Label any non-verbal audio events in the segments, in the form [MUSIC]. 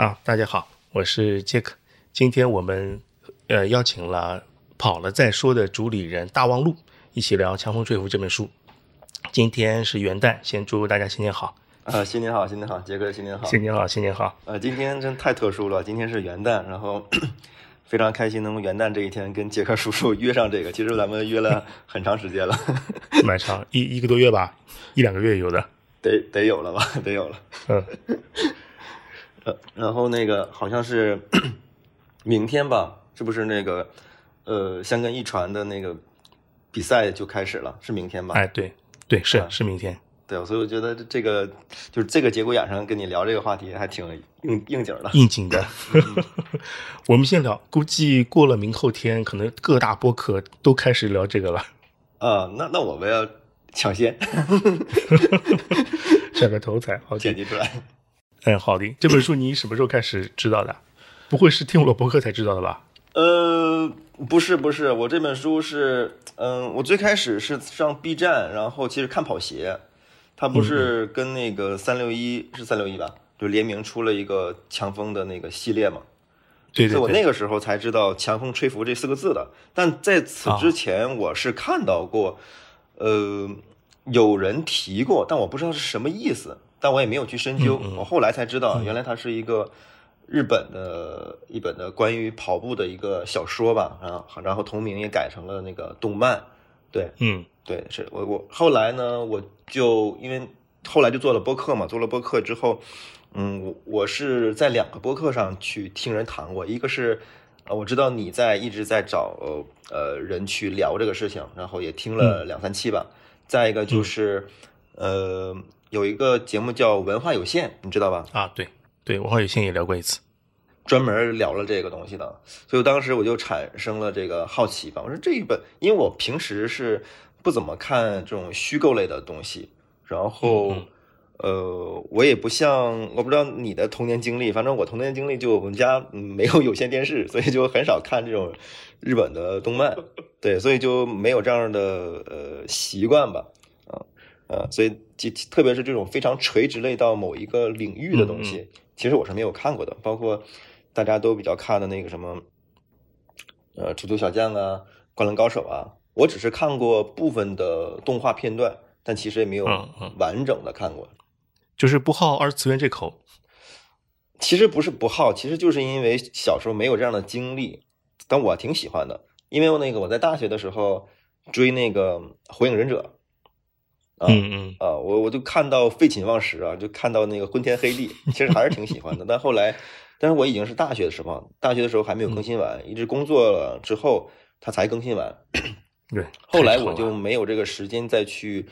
啊，大家好，我是杰克。今天我们呃邀请了跑了再说的主理人大望路，一起聊《强风吹拂》这本书。今天是元旦，先祝大家新年好。啊，新年好，新年好，杰哥新年好，新年好，新年好。呃，今天真太特殊了，今天是元旦，然后 [COUGHS] 非常开心能元旦这一天跟杰克叔叔约上这个。其实咱们约了很长时间了，[LAUGHS] 蛮长，一一个多月吧，一两个月有的，得得有了吧，得有了。嗯。呃，然后那个好像是明天吧，是不是那个呃，香根一传的那个比赛就开始了？是明天吧？哎，对对，是是明天。对，所以我觉得这个就是这个节骨眼上跟你聊这个话题还挺应应景的。应景的。[LAUGHS] 我们先聊，估计过了明后天，可能各大播客都开始聊这个了。啊，那那我们要抢先，[LAUGHS] 占个头彩，好剪辑出来。嗯，好的。这本书你什么时候开始知道的？不会是听我博客才知道的吧？呃，不是，不是。我这本书是，嗯，我最开始是上 B 站，然后其实看跑鞋，他不是跟那个三六一是三六一吧，就联名出了一个强风的那个系列嘛。对对。我那个时候才知道“强风吹拂”这四个字的，但在此之前我是看到过，呃，有人提过，但我不知道是什么意思。但我也没有去深究，我后来才知道，原来它是一个日本的一本的关于跑步的一个小说吧，啊，然后同名也改成了那个动漫，对，嗯，对，是我我后来呢，我就因为后来就做了播客嘛，做了播客之后，嗯，我我是在两个播客上去听人谈过，一个是，啊，我知道你在一直在找呃人去聊这个事情，然后也听了两三期吧，再一个就是，呃。有一个节目叫《文化有限》，你知道吧？啊，对对，《文化有限》也聊过一次，专门聊了这个东西的。所以当时我就产生了这个好奇吧。我说这一本，因为我平时是不怎么看这种虚构类的东西，然后呃，我也不像，我不知道你的童年经历，反正我童年经历就我们家没有有线电视，所以就很少看这种日本的动漫，对，所以就没有这样的呃习惯吧。呃，所以特特别是这种非常垂直类到某一个领域的东西，其实我是没有看过的。包括大家都比较看的那个什么，呃，足球小将啊，灌篮高手啊，我只是看过部分的动画片段，但其实也没有完整的看过。就是不好二次元这口。其实不是不好，其实就是因为小时候没有这样的经历，但我挺喜欢的，因为那个我在大学的时候追那个《火影忍者》。嗯嗯啊，我我就看到废寝忘食啊，就看到那个昏天黑地，其实还是挺喜欢的。但后来，但是我已经是大学的时候，大学的时候还没有更新完，一直工作了之后，它才更新完。对，[CLEARS THROAT] 后来我就没有这个时间再去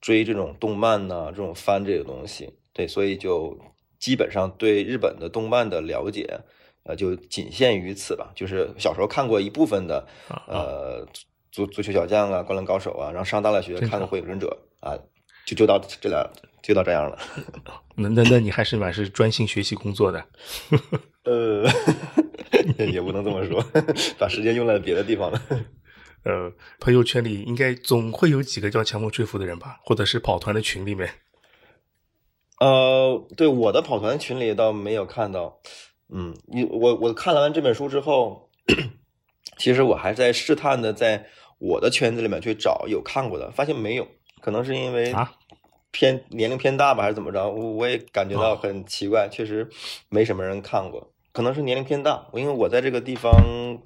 追这种动漫呐，这种番这个东西。对，所以就基本上对日本的动漫的了解，呃，就仅限于此吧。就是小时候看过一部分的，呃，足足球小将啊，灌篮高手啊，然后上大学看过火影忍者。啊，就就到这俩，就到这样了。[LAUGHS] 那那那你还是蛮是专心学习工作的。呃，[LAUGHS] 也不能这么说，把时间用在别的地方了。呃，朋友圈里应该总会有几个叫强迫吹拂的人吧，或者是跑团的群里面。呃，对，我的跑团群里倒没有看到。嗯，你我我看了完这本书之后，[COUGHS] 其实我还在试探的在我的圈子里面去找有看过的，发现没有。可能是因为偏年龄偏大吧，还是怎么着？我我也感觉到很奇怪，确实没什么人看过。可能是年龄偏大，因为我在这个地方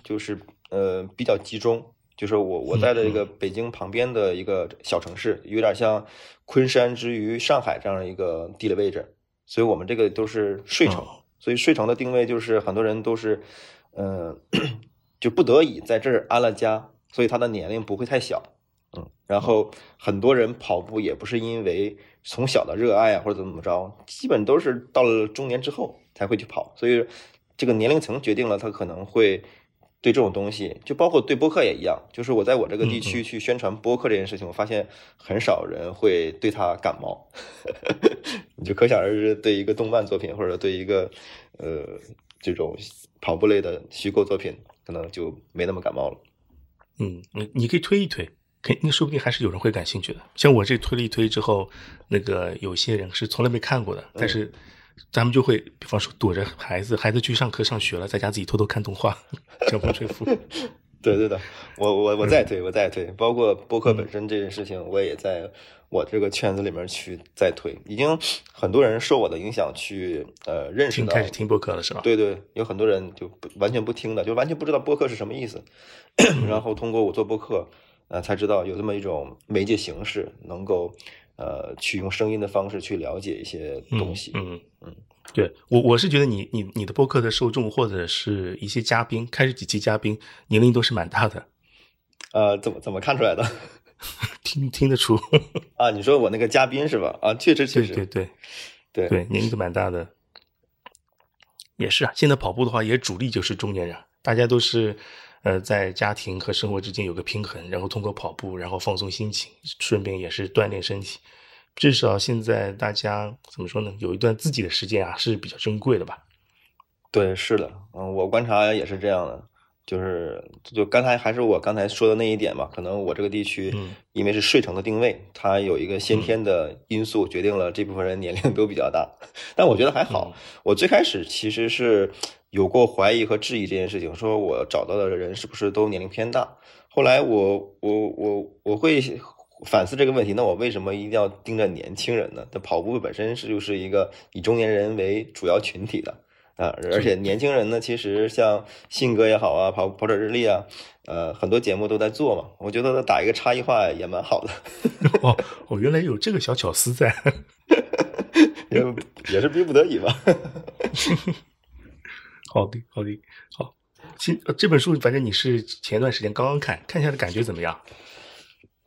就是呃比较集中，就是我我在的一个北京旁边的一个小城市，有点像昆山之于上海这样的一个地理位置，所以我们这个都是睡城，所以睡城的定位就是很多人都是嗯 [COUGHS] 就不得已在这儿安了家，所以他的年龄不会太小。嗯，然后很多人跑步也不是因为从小的热爱啊，或者怎么怎么着，基本都是到了中年之后才会去跑。所以这个年龄层决定了他可能会对这种东西，就包括对播客也一样。就是我在我这个地区去宣传播客这件事情，我发现很少人会对他感冒。你 [LAUGHS] 就可想而知，对一个动漫作品或者对一个呃这种跑步类的虚构作品，可能就没那么感冒了。嗯，你你可以推一推。肯定说不定还是有人会感兴趣的。像我这推了一推之后，那个有些人是从来没看过的，但是咱们就会，比方说躲着孩子，孩子去上课上学了，在家自己偷偷看动画，[LAUGHS] 乘风吹拂。对对的，我我我在推，我在推，包括播客本身这件事情，我也在我这个圈子里面去在推。已经很多人受我的影响去呃认识到，开始听播客了是吧？对对，有很多人就不完全不听的，就完全不知道播客是什么意思。[CLEARS THROAT] 然后通过我做播客，呃，才知道有这么一种媒介形式，能够呃去用声音的方式去了解一些东西。嗯嗯。对我，我是觉得你你你的播客的受众或者是一些嘉宾，开始几期嘉宾年龄都是蛮大的，呃，怎么怎么看出来的？[LAUGHS] 听 [LAUGHS] 听得出啊？你说我那个嘉宾是吧？啊，确实确实，对对对对，年龄都蛮大的，也是啊。现在跑步的话，也主力就是中年人，大家都是呃在家庭和生活之间有个平衡，然后通过跑步，然后放松心情，顺便也是锻炼身体。至少现在大家怎么说呢？有一段自己的时间啊，是比较珍贵的吧？对，是的，嗯，我观察也是这样的，就是就刚才还是我刚才说的那一点吧。可能我这个地区，因为是睡城的定位，它有一个先天的因素决定了这部分人年龄都比较大。[LAUGHS] 但我觉得还好。我最开始其实是有过怀疑和质疑这件事情，说我找到的人是不是都年龄偏大？后来我我我我会。反思这个问题，那我为什么一定要盯着年轻人呢？那跑步本身是就是一个以中年人为主要群体的啊，而且年轻人呢，其实像信哥也好啊，跑跑者日历啊，呃，很多节目都在做嘛。我觉得打一个差异化也蛮好的。[LAUGHS] 哦，哦，原来有这个小巧思在，[LAUGHS] 也也是逼不得已吧。[LAUGHS] 好的，好的，好。新这本书，反正你是前段时间刚刚看，看下来感觉怎么样？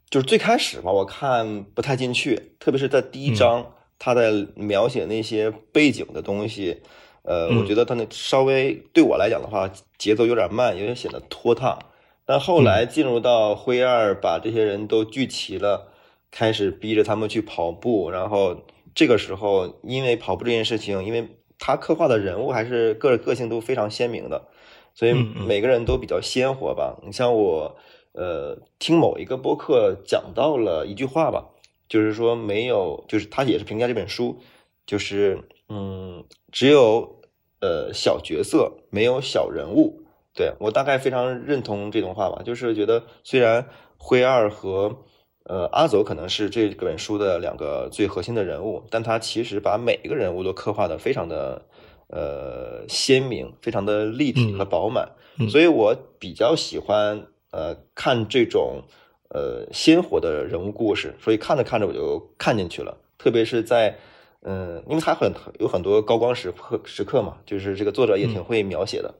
就是最开始吧，我看不太进去，特别是在第一章，他在描写那些背景的东西，呃，我觉得他那稍微对我来讲的话，节奏有点慢，有点显得拖沓。但后来进入到灰二，把这些人都聚齐了，开始逼着他们去跑步，然后这个时候，因为跑步这件事情，因为他刻画的人物还是个个性都非常鲜明的，所以每个人都比较鲜活吧。你像我。呃，听某一个播客讲到了一句话吧，就是说没有，就是他也是评价这本书，就是嗯，只有呃小角色，没有小人物。对我大概非常认同这种话吧，就是觉得虽然灰二和呃阿走可能是这本书的两个最核心的人物，但他其实把每一个人物都刻画的非常的呃鲜明，非常的立体和饱满，所以我比较喜欢。呃，看这种呃鲜活的人物故事，所以看着看着我就看进去了。特别是在嗯，因为他很有很多高光时刻时刻嘛，就是这个作者也挺会描写的，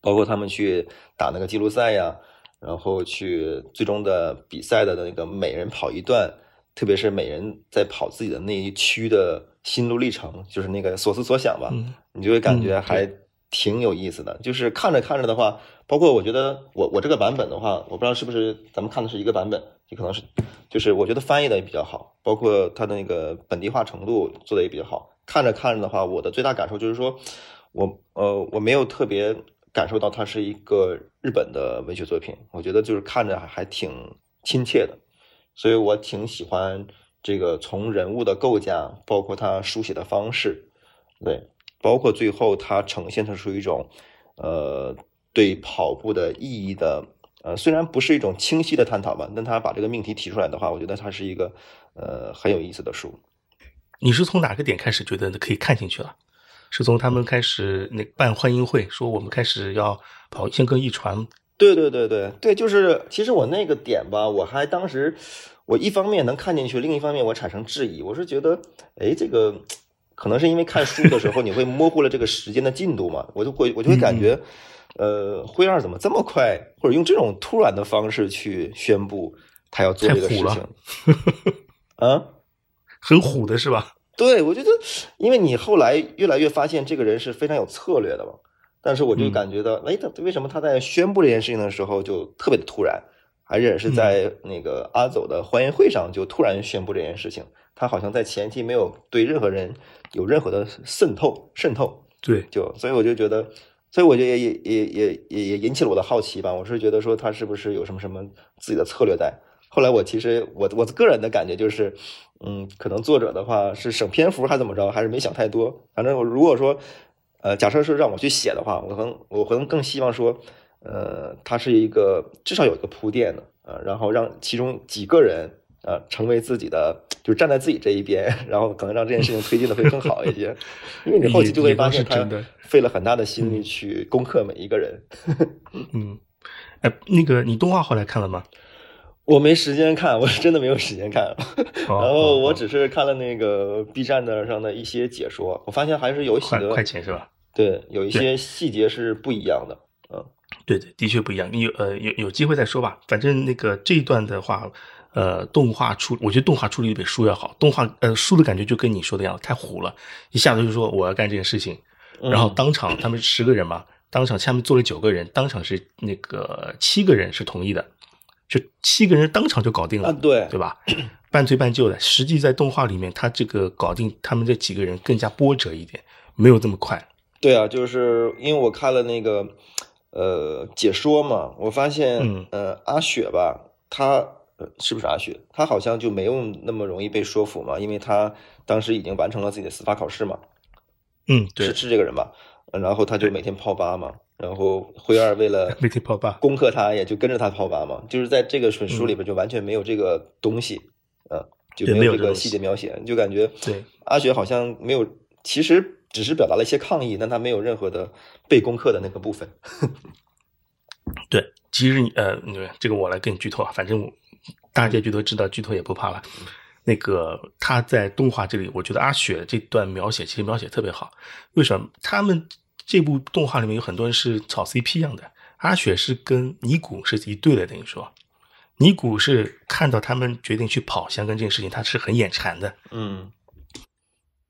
包括他们去打那个记录赛呀，然后去最终的比赛的那个每人跑一段，特别是每人在跑自己的那一区的心路历程，就是那个所思所想吧，你就会感觉还。挺有意思的，就是看着看着的话，包括我觉得我我这个版本的话，我不知道是不是咱们看的是一个版本，也可能是，就是我觉得翻译的也比较好，包括它的那个本地化程度做的也比较好。看着看着的话，我的最大感受就是说，我呃我没有特别感受到它是一个日本的文学作品，我觉得就是看着还还挺亲切的，所以我挺喜欢这个从人物的构架，包括他书写的方式，对。包括最后，它呈现的出一种，呃，对跑步的意义的，呃，虽然不是一种清晰的探讨吧，但他把这个命题提出来的话，我觉得它是一个，呃，很有意思的书。你是从哪个点开始觉得可以看进去了？是从他们开始那办欢迎会，说我们开始要跑先跟一传？对对对对对，就是其实我那个点吧，我还当时我一方面能看进去，另一方面我产生质疑，我是觉得，哎，这个。可能是因为看书的时候 [LAUGHS] 你会模糊了这个时间的进度嘛？我就会我就会感觉，呃，灰二怎么这么快，或者用这种突然的方式去宣布他要做这个事情？[LAUGHS] 啊，很虎的是吧？对，我觉得，因为你后来越来越发现这个人是非常有策略的嘛。但是我就感觉到，哎，他为什么他在宣布这件事情的时候就特别的突然，而且是在那个阿走的欢迎会上就突然宣布这件事情？他好像在前期没有对任何人。有任何的渗透，渗透，对，就所以我就觉得，所以我就也也也也也也引起了我的好奇吧。我是觉得说他是不是有什么什么自己的策略在？后来我其实我我个人的感觉就是，嗯，可能作者的话是省篇幅还怎么着，还是没想太多。反正我如果说，呃，假设是让我去写的话，我可能我可能更希望说，呃，他是一个至少有一个铺垫的，呃，然后让其中几个人。呃，成为自己的，就是站在自己这一边，然后可能让这件事情推进的会更好一些，因为你后期就会发现他费了很大的心力去攻克每一个人。嗯，哎，那个你动画后来看了吗？[LAUGHS] 我没时间看，我是真的没有时间看。哦、[LAUGHS] 然后我只是看了那个 B 站的上的一些解说，我发现还是有许多快钱是吧？对，有一些细节是不一样的。嗯，对对，的确不一样。你有呃有有机会再说吧。反正那个这一段的话。呃，动画处，我觉得动画处理比书要好。动画，呃，书的感觉就跟你说的一样，太糊了，一下子就说我要干这件事情，然后当场他们十个人嘛，当场下面坐了九个人，当场是那个七个人是同意的，就七个人当场就搞定了，啊、对对吧？半推半就的。实际在动画里面，他这个搞定他们这几个人更加波折一点，没有这么快。对啊，就是因为我看了那个呃解说嘛，我发现，嗯、呃，阿雪吧，她。是不是阿雪？他好像就没有那么容易被说服嘛，因为他当时已经完成了自己的司法考试嘛。嗯，对，是是这个人吧？然后他就每天泡吧嘛，然后灰二为了 [LAUGHS] 每天泡吧攻克他，也就跟着他泡吧嘛。就是在这个本书里边就完全没有这个东西，嗯、呃，就没有这个细节描写，就感觉对阿雪好像没有，其实只是表达了一些抗议，但他没有任何的被攻克的那个部分。[LAUGHS] 对，其实你呃，这个我来跟你剧透啊，反正我。大结局都知道，剧透也不怕了。那个他在动画这里，我觉得阿雪这段描写其实描写特别好。为什么？他们这部动画里面有很多人是炒 CP 一样的，阿雪是跟尼古是一对的，等于说，尼古是看到他们决定去跑香根这件事情，他是很眼馋的。嗯，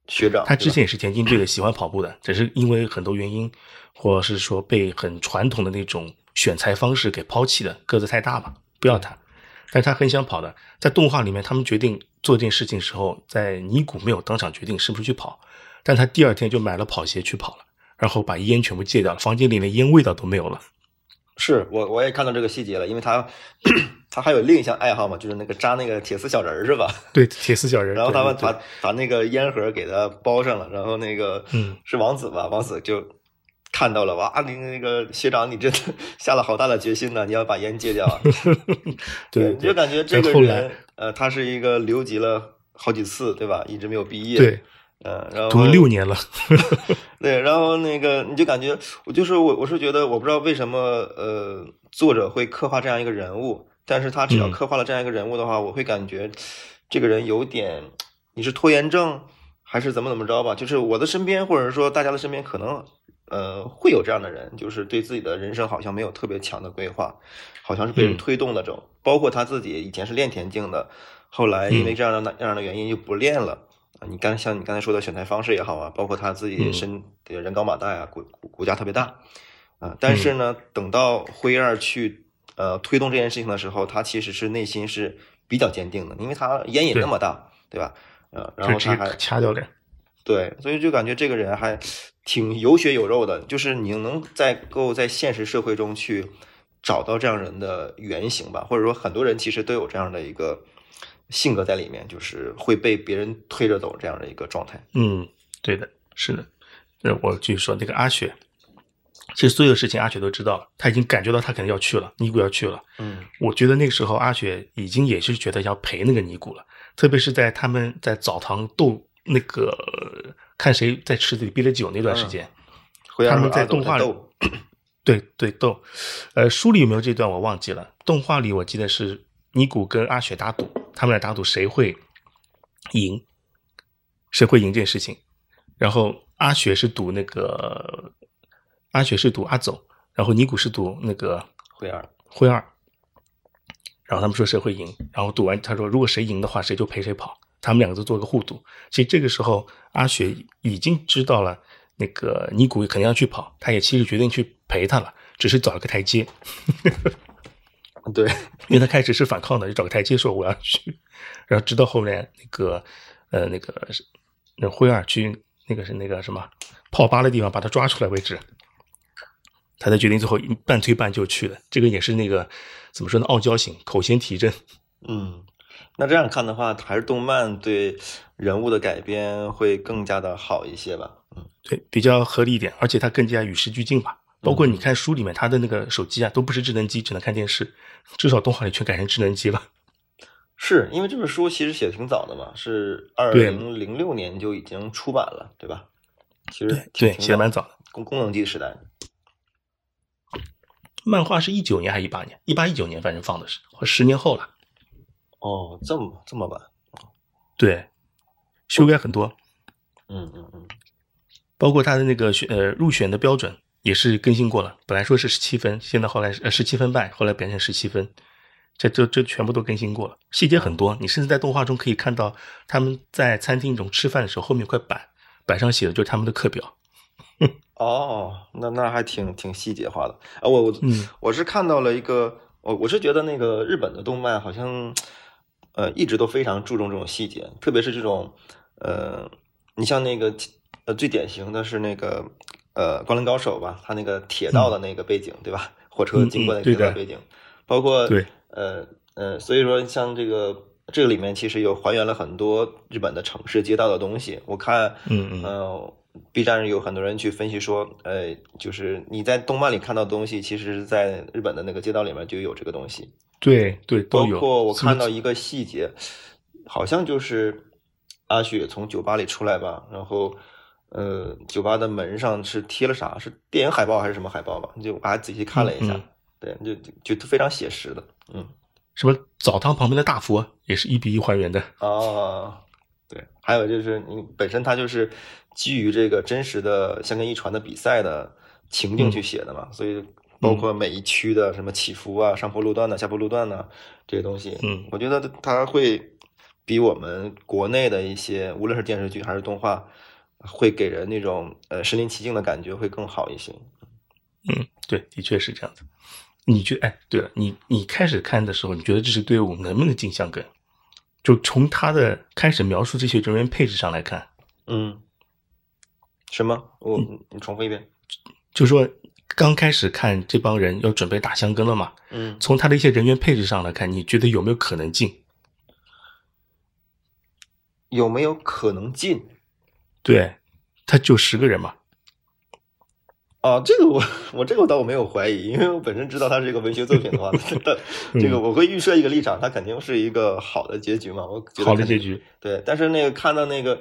学长，他之前也是田径队的，喜欢跑步的，只是因为很多原因，或者是说被很传统的那种选材方式给抛弃的，个子太大嘛，不要他。但他很想跑的，在动画里面，他们决定做这件事情的时候，在尼古没有当场决定是不是去跑，但他第二天就买了跑鞋去跑了，然后把烟全部戒掉了，房间里连烟味道都没有了。是我我也看到这个细节了，因为他 [CLEARS THROAT] 他还有另一项爱好嘛，就是那个扎那个铁丝小人儿是吧？对，铁丝小人。然后他们把把那个烟盒给他包上了，然后那个嗯是王子吧，王子就。看到了哇！你那个学长，你真的 [LAUGHS] 下了好大的决心呢！你要把烟戒掉啊！[LAUGHS] 对，你就感觉这个人，呃，他是一个留级了好几次，对吧？一直没有毕业，对，呃，然后读了六年了，[LAUGHS] 对，然后那个你就感觉，我就是我，我是觉得，我不知道为什么，呃，作者会刻画这样一个人物，但是他只要刻画了这样一个人物的话，嗯、我会感觉这个人有点，你是拖延症还是怎么怎么着吧？就是我的身边，或者说大家的身边，可能。呃，会有这样的人，就是对自己的人生好像没有特别强的规划，好像是被人推动的这种。嗯、包括他自己以前是练田径的，后来因为这样的那、嗯、样的原因就不练了。啊，你刚像你刚才说的选材方式也好啊，包括他自己身人高马大呀，骨骨架特别大啊。但是呢，等到辉二去呃推动这件事情的时候，他其实是内心是比较坚定的，因为他烟瘾那么大，对吧？呃，然后他还掐掉了。对，所以就感觉这个人还挺有血有肉的，就是你能在够在现实社会中去找到这样人的原型吧，或者说很多人其实都有这样的一个性格在里面，就是会被别人推着走这样的一个状态。嗯，对的，是的。那我继续说那个阿雪，其实所有的事情阿雪都知道了，他已经感觉到他肯定要去了，尼古要去了。嗯，我觉得那个时候阿雪已经也是觉得要陪那个尼古了，特别是在他们在澡堂斗。那个看谁在池子里憋了酒那段时间，嗯、他们在动画里，对对斗，呃，书里有没有这段我忘记了。动画里我记得是尼古跟阿雪打赌，他们俩打赌谁会赢，谁会赢这件事情。然后阿雪是赌那个，阿雪是赌阿走，然后尼古是赌那个灰二，灰二。然后他们说谁会赢，然后赌完他说如果谁赢的话，谁就陪谁跑。他们两个都做个互赌，其实这个时候阿雪已经知道了那个尼古肯定要去跑，他也其实决定去陪他了，只是找了个台阶。[LAUGHS] 对，因为他开始是反抗的，就找个台阶说我要去，[LAUGHS] 然后直到后面那个呃那个那辉二去那个是那个什么泡吧的地方把他抓出来为止，他才决定最后半推半就去了。这个也是那个怎么说呢？傲娇型，口先提正。嗯，那这样看的话，还是动漫对人物的改编会更加的好一些吧？嗯，对，比较合理一点，而且它更加与时俱进吧。包括你看书里面，它的那个手机啊，都不是智能机，只能看电视，至少动画里全改成智能机了。是因为这本书其实写的挺早的嘛，是二零零六年就已经出版了，对吧？其实对写的蛮早的，功功能机时代。漫画是一九年还是一八年？一八一九年，反正放的是，十年后了。哦，这么这么晚？对，修改很多。嗯嗯嗯，包括他的那个选呃入选的标准也是更新过了，本来说是十七分，现在后来呃十七分半，后来变成十七分。这这这全部都更新过了，细节很多。你甚至在动画中可以看到他们在餐厅中吃饭的时候，后面一块板板上写的就是他们的课表。哦，那那还挺挺细节化的啊！我我我是看到了一个，我我是觉得那个日本的动漫好像呃一直都非常注重这种细节，特别是这种呃，你像那个呃最典型的是那个呃《灌篮高手》吧，他那个铁道的那个背景对吧？火车经过那个铁道背景，包括对。呃呃，所以说像这个这个里面其实有还原了很多日本的城市街道的东西。我看，嗯嗯，B 站有很多人去分析说，呃，就是你在动漫里看到的东西，其实是在日本的那个街道里面就有这个东西。对对，包括我看到一个细节，好像就是阿雪从酒吧里出来吧，然后呃，酒吧的门上是贴了啥？是电影海报还是什么海报吧？就我还仔细看了一下。对，就就非常写实的，嗯，什么澡堂旁边的大佛也是一比一还原的哦。对，还有就是你本身它就是基于这个真实的香根一传的比赛的情境去写的嘛，所以包括每一区的什么起伏啊、上坡路段呢、下坡路段呢这些东西，嗯，我觉得它会比我们国内的一些无论是电视剧还是动画，会给人那种呃身临其境的感觉会更好一些。嗯，对，的确是这样子。你觉哎，对了，你你开始看的时候，你觉得这支队伍能不能进香根？就从他的开始描述这些人员配置上来看，嗯，什么？我你重复一遍，就说刚开始看这帮人要准备打香根了嘛？嗯，从他的一些人员配置上来看，你觉得有没有可能进？有没有可能进？对，他就十个人嘛。啊，这个我我这个我倒我没有怀疑，因为我本身知道它是一个文学作品的话，[LAUGHS] 但这个我会预设一个立场，它肯定是一个好的结局嘛。我好的结局，对。但是那个看到那个，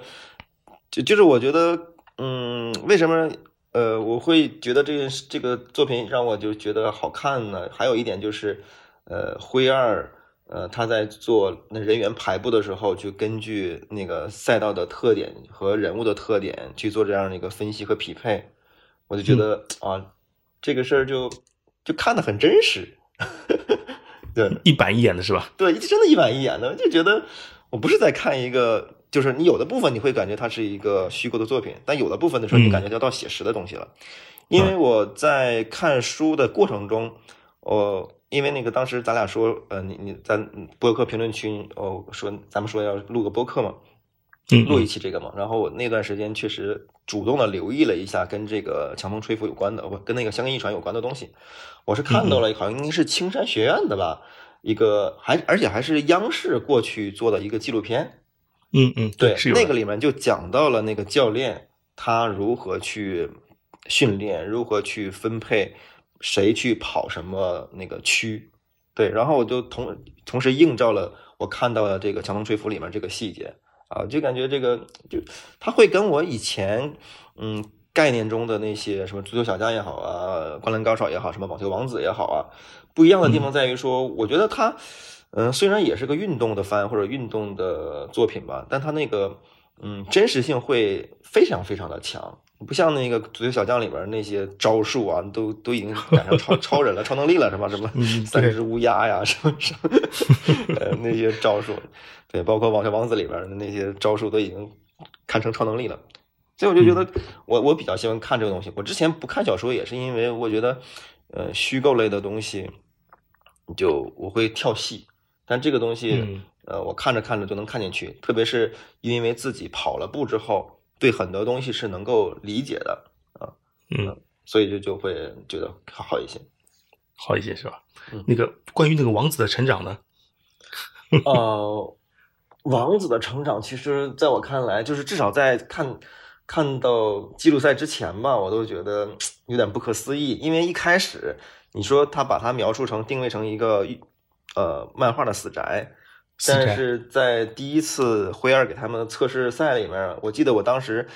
就就是我觉得，嗯，为什么呃我会觉得这个这个作品让我就觉得好看呢？还有一点就是，呃，灰二呃他在做那人员排布的时候，就根据那个赛道的特点和人物的特点去做这样的一个分析和匹配。我就觉得啊，这个事儿就就看的很真实，[LAUGHS] 对，一板一眼的是吧？[LAUGHS] 对，真的，一板一眼的，就觉得我不是在看一个，就是你有的部分你会感觉它是一个虚构的作品，但有的部分的时候你感觉要到写实的东西了。因为我在看书的过程中，我因为那个当时咱俩说，呃，你你在播客评论区，哦，说咱们说要录个播客嘛。录一期这个嘛，然后我那段时间确实主动的留意了一下跟这个强风吹拂有关的，不跟那个香根一传有关的东西，我是看到了，好像应该是青山学院的吧，一个还而且还是央视过去做的一个纪录片，嗯嗯，对，那个里面就讲到了那个教练他如何去训练，如何去分配谁去跑什么那个区，对，然后我就同同时映照了我看到的这个强风吹拂里面这个细节。啊，就感觉这个就他会跟我以前嗯概念中的那些什么足球小将也好啊，灌篮高手也好，什么网球王子也好啊，不一样的地方在于说，我觉得他嗯虽然也是个运动的番或者运动的作品吧，但他那个嗯真实性会非常非常的强，不像那个足球小将里边那些招数啊，都都已经赶上超超人了，超能力了，什么什么 [LAUGHS] 三只乌鸦呀，什么什么呃那些招数。对，包括《网球王子》里边的那些招数都已经堪称超能力了，所以我就觉得我我比较喜欢看这个东西。我之前不看小说也是因为我觉得，呃，虚构类的东西就我会跳戏，但这个东西呃我看着看着就能看进去，特别是因为自己跑了步之后，对很多东西是能够理解的啊，嗯，所以就就会觉得好一些，好一些是吧？那个关于那个王子的成长呢？[LAUGHS] 呃，王子的成长，其实在我看来，就是至少在看看到记录赛之前吧，我都觉得有点不可思议。因为一开始你说他把他描述成定位成一个呃漫画的死宅，但是在第一次灰二给他们的测试赛里面，我记得我当时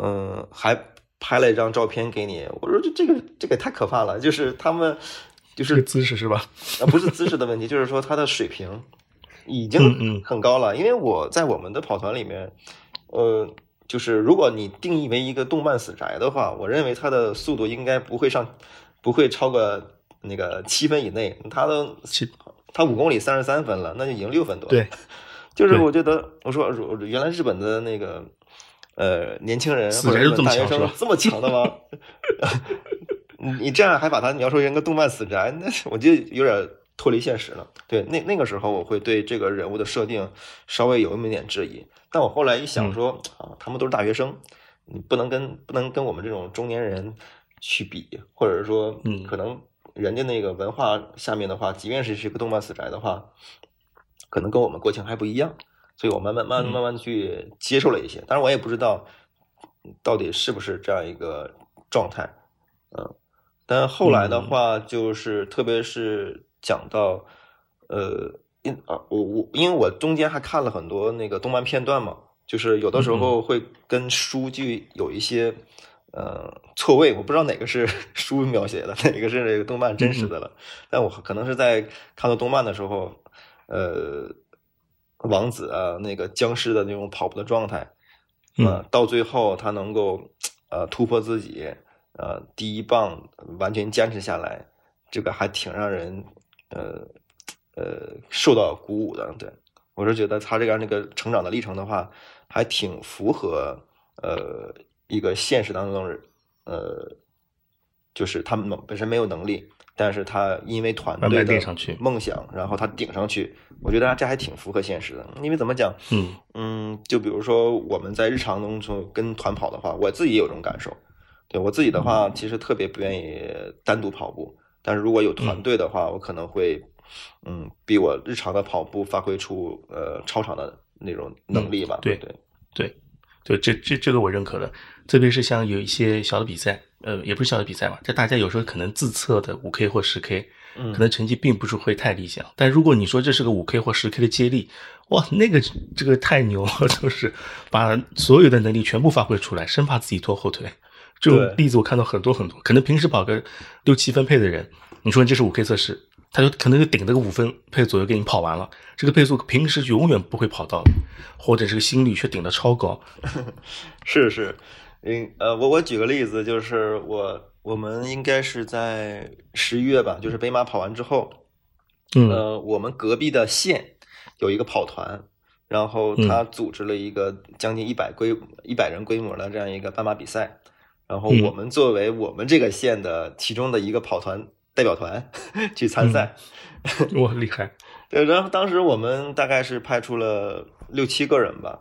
嗯还拍了一张照片给你，我说这这个这个太可怕了，就是他们就是姿势是吧？啊，不是姿势的问题，就是说他的水平。已经很高了，因为我在我们的跑团里面，呃，就是如果你定义为一个动漫死宅的话，我认为他的速度应该不会上，不会超过那个七分以内。他的七，他五公里三十三分了，那就已经六分多。对，[LAUGHS] 就是我觉得，我说原来日本的那个呃年轻人或者大学生这么强的吗？[LAUGHS] 你你这样还把他描述成个动漫死宅，那我就有点。脱离现实了，对，那那个时候我会对这个人物的设定稍微有那么一点质疑，但我后来一想说啊，他们都是大学生，你不能跟不能跟我们这种中年人去比，或者是说，嗯，可能人家那个文化下面的话，即便是是一个动漫死宅的话，可能跟我们国情还不一样，所以我慢慢慢慢慢去接受了一些，当然我也不知道到底是不是这样一个状态，嗯，但后来的话就是特别是。讲到，呃，因啊，我我因为我中间还看了很多那个动漫片段嘛，就是有的时候会跟书剧有一些呃错位，我不知道哪个是 [LAUGHS] 书描写的，哪个是这个动漫真实的了。但我可能是在看到动漫的时候，呃，王子啊，那个僵尸的那种跑步的状态，嗯，到最后他能够呃突破自己，呃，第一棒完全坚持下来，这个还挺让人。呃，呃，受到鼓舞的，对我是觉得他这个那个成长的历程的话，还挺符合呃一个现实当中，呃，就是他们本身没有能力，但是他因为团队的梦想，然后他顶上去，我觉得这还挺符合现实的。因为怎么讲，嗯嗯，就比如说我们在日常当中跟团跑的话，我自己也有这种感受。对我自己的话，其实特别不愿意单独跑步。但是如果有团队的话，我可能会，嗯，比我日常的跑步发挥出呃超常的那种能力吧。对对对对，这这这个我认可的。特别是像有一些小的比赛，呃，也不是小的比赛嘛，这大家有时候可能自测的五 K 或十 K，可能成绩并不是会太理想。但如果你说这是个五 K 或十 K 的接力，哇，那个这个太牛了，[LAUGHS] 就是把所有的能力全部发挥出来，生怕自己拖后腿。这种例子我看到很多很多，可能平时跑个六七分配的人，你说这是五 K 测试，他就可能就顶了个五分配左右给你跑完了，这个配速平时永远不会跑到，或者这个心率却顶的超高。[LAUGHS] 是是，嗯呃，我我举个例子，就是我我们应该是在十一月吧，就是北马跑完之后，呃，我们隔壁的县有一个跑团，然后他组织了一个将近一百规一百人规模的这样一个半马比赛。然后我们作为我们这个县的其中的一个跑团代表团 [LAUGHS] 去参赛，[LAUGHS] 哇，厉害！对，然后当时我们大概是派出了六七个人吧，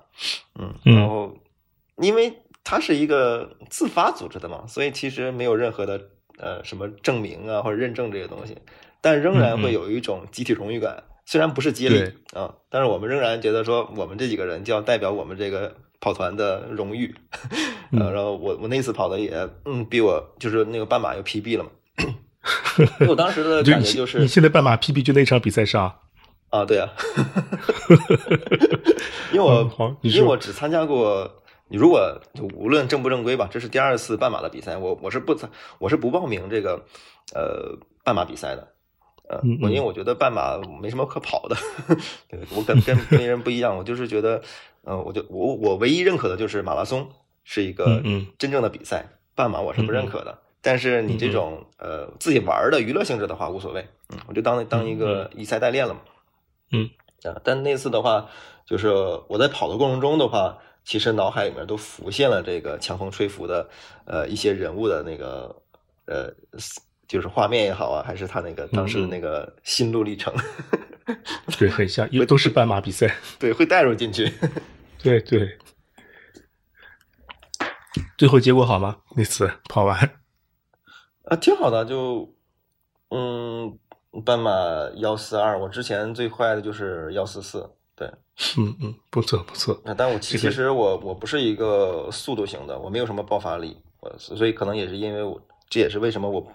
嗯，然后因为它是一个自发组织的嘛，所以其实没有任何的呃什么证明啊或者认证这些东西，但仍然会有一种集体荣誉感。虽然不是接力啊，但是我们仍然觉得说我们这几个人就要代表我们这个。跑团的荣誉，呃，[LAUGHS] 然后我我那次跑的也，嗯，比我就是那个半马又 PB 了嘛。[LAUGHS] 我当时的感觉就是，你现在半马 PB 就那场比赛上啊，对啊，[LAUGHS] 因为我因为我只参加过，你如果无论正不正规吧，这是第二次半马的比赛，我我是不参，我是不报名这个呃半马比赛的。呃，我因为我觉得半马没什么可跑的，[LAUGHS] 对我跟跟别人不一样，我就是觉得，嗯，我就我我唯一认可的就是马拉松是一个真正的比赛，半马我是不认可的。但是你这种呃自己玩的娱乐性质的话无所谓，嗯，我就当当一个以赛代练了嘛，嗯啊，但那次的话，就是我在跑的过程中的话，其实脑海里面都浮现了这个强风吹拂的呃一些人物的那个呃。就是画面也好啊，还是他那个当时的那个心路历程，[LAUGHS] 对，很像，因为都是斑马比赛，[LAUGHS] 对，会带入进去，[LAUGHS] 对对。最后结果好吗？那次跑完啊，挺好的，就嗯，斑马幺四二，我之前最快的就是幺四四。对，嗯嗯，不错不错。那但我其其实我我不是一个速度型的，我没有什么爆发力，我所以可能也是因为我，这也是为什么我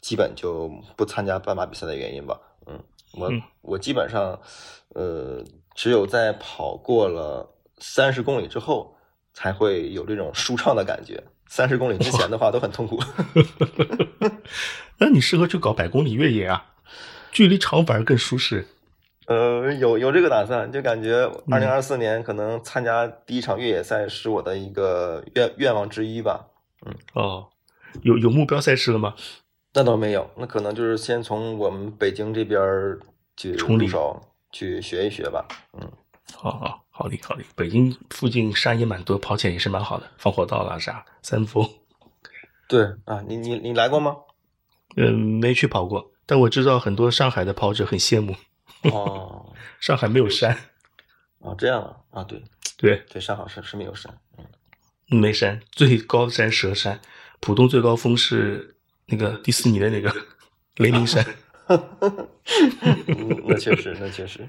基本就不参加斑马比赛的原因吧。嗯，我嗯我基本上，呃，只有在跑过了三十公里之后，才会有这种舒畅的感觉。三十公里之前的话都很痛苦。[LAUGHS] 那你适合去搞百公里越野啊，距离长反而更舒适。呃，有有这个打算，就感觉二零二四年可能参加第一场越野赛是我的一个愿愿望之一吧。嗯哦，有有目标赛事了吗？那倒没有，那可能就是先从我们北京这边儿去入手，去学一学吧。嗯，好好好的好的，北京附近山也蛮多，跑起来也是蛮好的，防火道啦啥，三峰。对啊，你你你来过吗？嗯，没去跑过，但我知道很多上海的跑者很羡慕，哦 [LAUGHS] 上海没有山，哦，这样啊啊，对对，对，上海是是没有山。嗯，没山，最高山蛇山，浦东最高峰是那个迪士尼的那个 [LAUGHS] 雷鸣山。嗯那确实，那确实。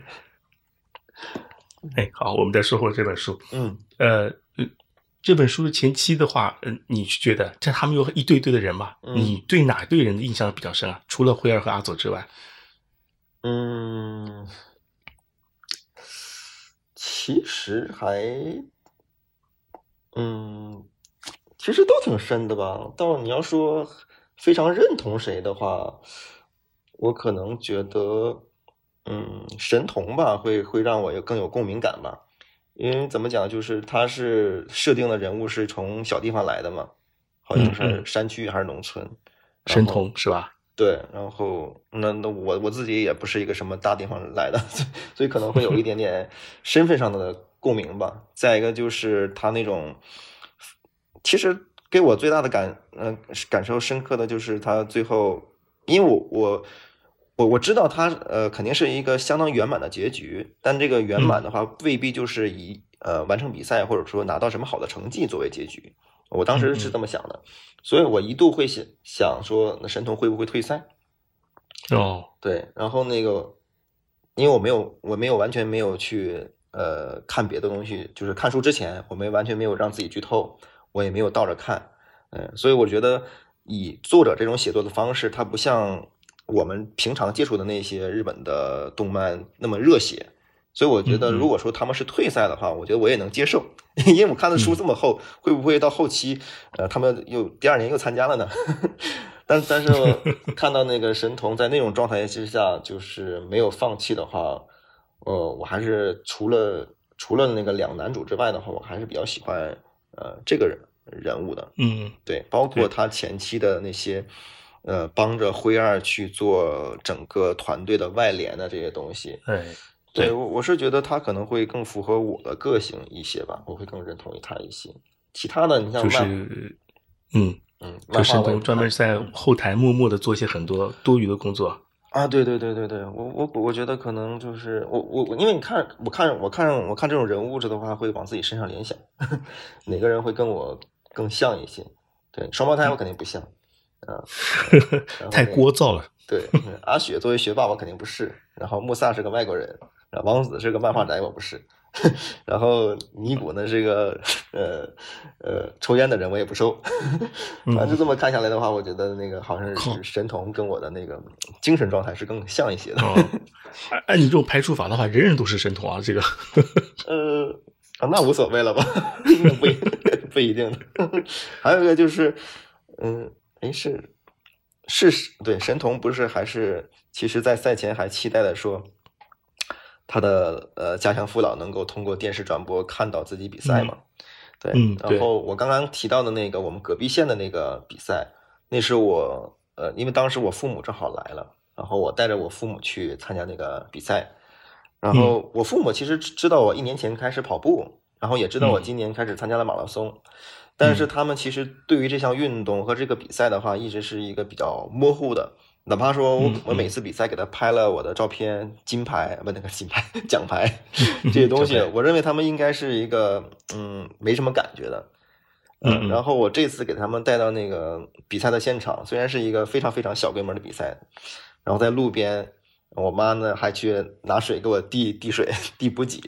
哎，好，我们再说回这本书。嗯呃，嗯这本书的前期的话，嗯、你觉得这他们有一堆堆的人嘛？嗯你对哪对人的印象比较深啊？除了灰儿和阿佐之外，嗯，其实还，嗯，其实都挺深的吧。到你要说非常认同谁的话，我可能觉得，嗯，神童吧，会会让我有更有共鸣感吧。因为怎么讲，就是他是设定的人物是从小地方来的嘛，好像是嗯嗯山区还是农村，然神童是吧？对，然后那那我我自己也不是一个什么大地方来的，[LAUGHS] 所以可能会有一点点 [LAUGHS] 身份上的共鸣吧。再一个就是他那种，其实给我最大的感呃感受深刻的就是他最后，因为我我我我知道他呃肯定是一个相当圆满的结局，但这个圆满的话未必就是以呃完成比赛或者说拿到什么好的成绩作为结局。我当时是这么想的，所以我一度会想想说，那神童会不会退赛？哦，对，然后那个，因为我没有，我没有完全没有去呃看别的东西，就是看书之前，我没完全没有让自己剧透，我也没有倒着看，嗯，所以我觉得以作者这种写作的方式，它不像我们平常接触的那些日本的动漫那么热血。所以我觉得，如果说他们是退赛的话，我觉得我也能接受，[LAUGHS] 因为我看的书这么厚，会不会到后期，呃，他们又第二年又参加了呢？[LAUGHS] 但但是 [LAUGHS] 看到那个神童在那种状态之下，就是没有放弃的话，呃，我还是除了除了那个两男主之外的话，我还是比较喜欢呃这个人人物的。嗯对，包括他前期的那些，呃，帮着辉二去做整个团队的外联的这些东西。哎，对对我我是觉得他可能会更符合我的个性一些吧，我会更认同于他一些。其他的，你像就，是嗯，嗯，就漫画我也神童专门在后台默默的做一些很多多余的工作。啊，对对对对对，我我我觉得可能就是我我我，因为你看，我看我看我看这种人物质的话，会往自己身上联想，[LAUGHS] 哪个人会跟我更像一些？对，双胞胎我肯定不像，啊，[LAUGHS] 太聒噪了。对，嗯阿雪作为学霸我肯定不是，然后穆萨是个外国人，然后王子是个漫画宅我不是，[LAUGHS] 然后尼古呢是个呃呃抽烟的人我也不收，反正就这么看下来的话，我觉得那个好像是神童跟我的那个精神状态是更像一些的。哦，按按你这种排除法的话，人人都是神童啊，这个。[LAUGHS] 呃啊，那无所谓了吧？不一不一定的。还有一个就是，嗯，哎是是对神童不是还是其实，在赛前还期待的说，他的呃家乡父老能够通过电视转播看到自己比赛嘛？对，然后我刚刚提到的那个我们隔壁县的那个比赛，那是我呃，因为当时我父母正好来了，然后我带着我父母去参加那个比赛。然后我父母其实知知道我一年前开始跑步，然后也知道我嗯今年开始参加了马拉松，但是他们其实对于这项运动和这个比赛的话，一直是一个比较模糊的。哪怕说我嗯我每次比赛给他拍了我的照片、金牌不那个金牌奖牌 [LAUGHS] 这些东西，我认为他们应该是一个嗯没什么感觉的。嗯嗯。然后我这次给他们带到那个比赛的现场，虽然是一个非常非常小规模的比赛，然后在路边，我妈呢还去拿水给我递递水、递补给，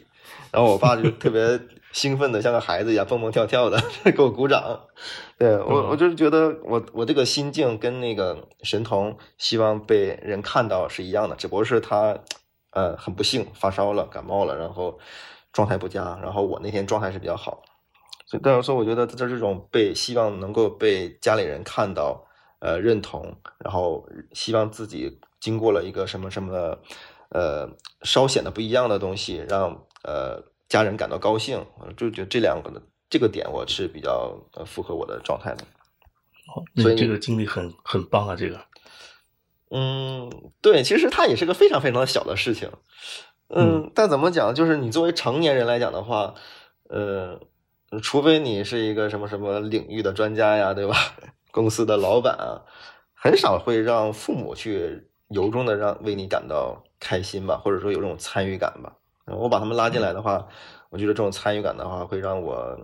然后我爸就特别兴奋的像个孩子一样蹦蹦跳跳的 [LAUGHS] 给我鼓掌。对我，我就是觉得我我这个心境跟那个神童希望被人看到是一样的，只不过是他呃很不幸发烧了、感冒了，然后状态不佳，然后我那天状态是比较好。所以，但是说，我觉得在这种被希望能够被家里人看到，呃，认同，然后希望自己经过了一个什么什么，呃，稍显得不一样的东西，让呃家人感到高兴，就觉得这两个的这个点，我是比较呃符合我的状态的。哦，所以这个经历很很棒啊，这个。嗯，对，其实它也是个非常非常小的事情。嗯，但怎么讲，就是你作为成年人来讲的话，呃。除非你是一个什么什么领域的专家呀，对吧？[LAUGHS] 公司的老板啊，很少会让父母去由衷的让为你感到开心吧，或者说有这种参与感吧。我把他们拉进来的话，我觉得这种参与感的话，会让我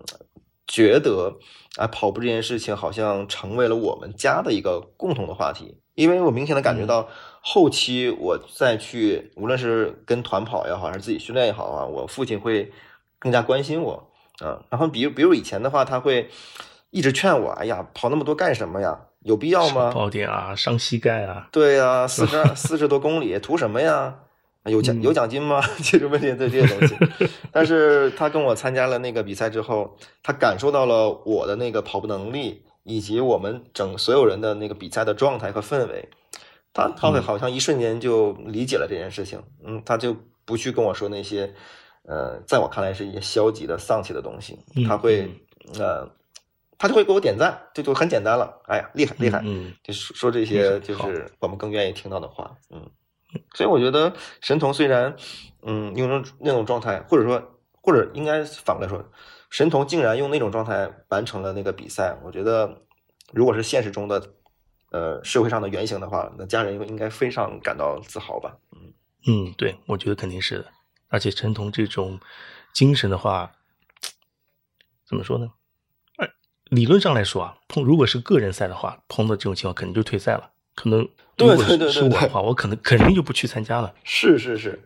觉得，啊，跑步这件事情好像成为了我们家的一个共同的话题。因为我明显的感觉到，后期我再去，无论是跟团跑也好，还是自己训练也好啊，我父亲会更加关心我。嗯，然后比如比如以前的话，他会一直劝我，哎呀，跑那么多干什么呀？有必要吗？跑点啊，伤膝盖啊。对呀，[LAUGHS] 四十四十多公里，图什么呀？有奖有奖金吗？[LAUGHS] 其实问题在这些东西。[LAUGHS] 但是他跟我参加了那个比赛之后，他感受到了我的那个跑步能力，以及我们整所有人的那个比赛的状态和氛围，他他会好像一瞬间就理解了这件事情。嗯，他就不去跟我说那些。呃，在我看来是一些消极的、丧气的东西，他会，呃，他就会给我点赞，这就很简单了。哎呀，厉害厉害，嗯，就说这些就是我们更愿意听到的话，嗯。所以我觉得神童虽然，嗯，用那种那种状态，或者说，或者应该反过来说，神童竟然用那种状态完成了那个比赛，我觉得如果是现实中的，呃，社会上的原型的话，那家人应该非常感到自豪吧？嗯嗯，对，我觉得肯定是的。而且陈彤这种精神的话，怎么说呢？哎，理论上来说啊，碰如果是个人赛的话，碰到这种情况肯定就退赛了。可能对对对，是我的话，我可能肯定就不去参加了。是是是，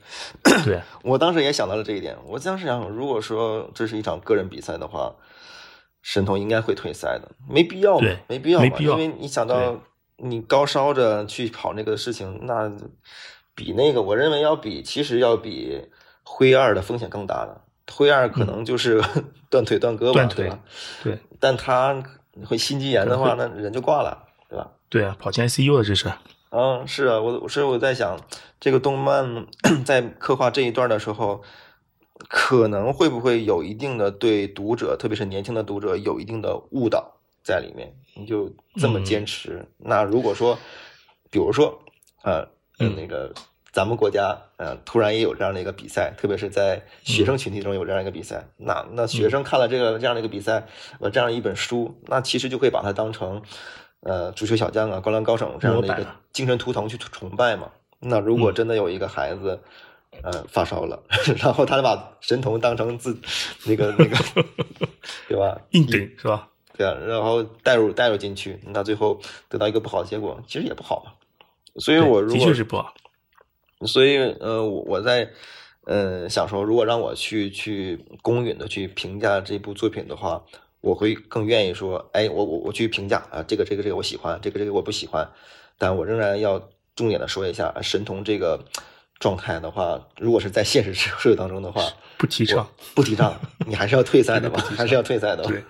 对 [CLEARS THROAT] 我当时也想到了这一点。我当时想，如果说这是一场个人比赛的话，沈彤应该会退赛的，没必要，没必要，没必要。因为你想到你高烧着去跑那个事情，那比那个，我认为要比，其实要比。灰二的风险更大了，灰二可能就是 [LAUGHS] 断腿断胳膊，对吧？对，但他会心肌炎的话，那人就挂了，对啊，跑进 ICU 了，这是。嗯，是啊，我所以我在想，这个动漫 [CLEARS THROAT] 在刻画这一段的时候，可能会不会有一定的对读者，特别是年轻的读者，有一定的误导在里面？你就这么坚持？那如果说，比如说，呃，那个。咱们国家，呃，突然也有这样的一个比赛，特别是在学生群体中有这样一个比赛，那那学生看了这个这样的一个比赛，呃，这样一本书，那其实就会把它当成，呃，足球小将啊，灌篮高手这样的一个精神图腾去崇拜嘛。那如果真的有一个孩子，呃，发烧了，[LAUGHS] 然后他把神童当成自那个那个，[LAUGHS] 对吧？硬顶是吧？对啊，然后带入带入进去，那最后得到一个不好的结果，其实也不好嘛。所以我如果的确是不好。所以，呃，我我在，呃，想说，如果让我去去公允的去评价这部作品的话，我会更愿意说，哎，我我我去评价啊，这个这个这个我喜欢，这个这个我不喜欢，但我仍然要重点的说一下，神童这个状态的话，如果是在现实社会当中的话，不提倡，不提倡，你还是要退赛的吧，[LAUGHS] 还是要退赛的。对，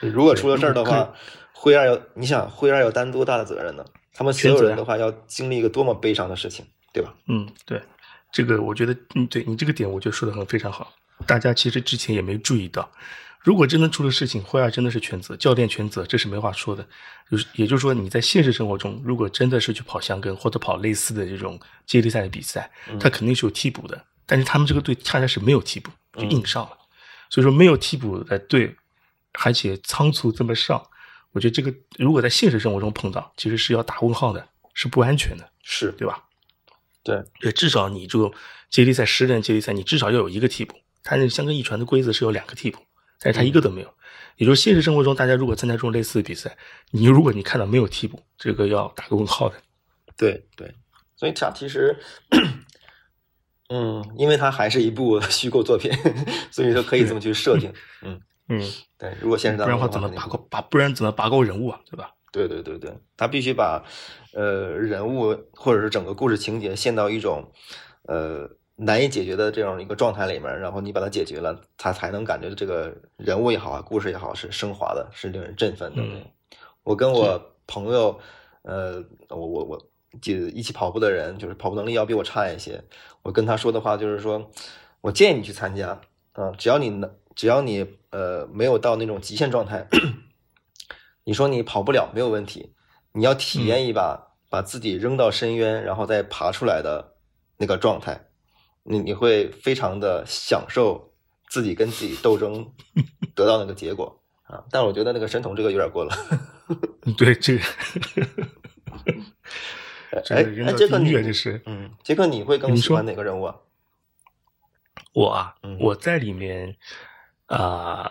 如果出了事儿的话，灰二要，你想灰二要担多大的责任呢？他们所有人的话要经历一个多么悲伤的事情。对吧？嗯，对，这个我觉得，嗯，对你这个点，我觉得说的很非常好。大家其实之前也没注意到，如果真的出了事情，霍尔真的是全责，教练全责，这是没话说的。就是，也就是说，你在现实生活中，如果真的是去跑香根或者跑类似的这种接力赛的比赛，他肯定是有替补的。但是他们这个队恰恰是没有替补，就硬上了。所以说，没有替补的队，而且仓促这么上，我觉得这个如果在现实生活中碰到，其实是要打问号的，是不安全的，是对吧？对，对，至少你这个接力赛十人接力赛，你至少要有一个替补。他那香根一传的规则是有两个替补，但是他一个都没有。也就是现实生活中，大家如果参加这种类似的比赛，你如果你看到没有替补，这个要打个问号的。对对，所以它其实，嗯，因为它还是一部 [LAUGHS] 虚构作品，所以说可以这么去设定。嗯嗯，对。如果现实当中不然的话怎么拔高拔？不然怎么拔高人物啊？对吧？对对对对，他必须把呃人物或者是整个故事情节陷到一种呃难以解决的这样一个状态里面，然后你把它解决了，他才能感觉这个人物也好啊，故事也好是升华的，是令人振奋的。嗯我跟我朋友，呃，我我我记一起跑步的人，就是跑步能力要比我差一些。我跟他说的话就是说，我建议你去参加啊，只要你能，只要你呃没有到那种极限状态，[CLEARS THROAT] 你说你跑不了没有问题，你要体验一把把自己扔到深渊，然后再爬出来的那个状态，你你会非常的享受自己跟自己斗争得到那个结果啊。但我觉得那个神童这个有点过了。[LAUGHS] 对这哎 [LAUGHS] 哎，杰克你这是嗯，杰克你会更喜欢哪个人物啊？我啊嗯，我在里面啊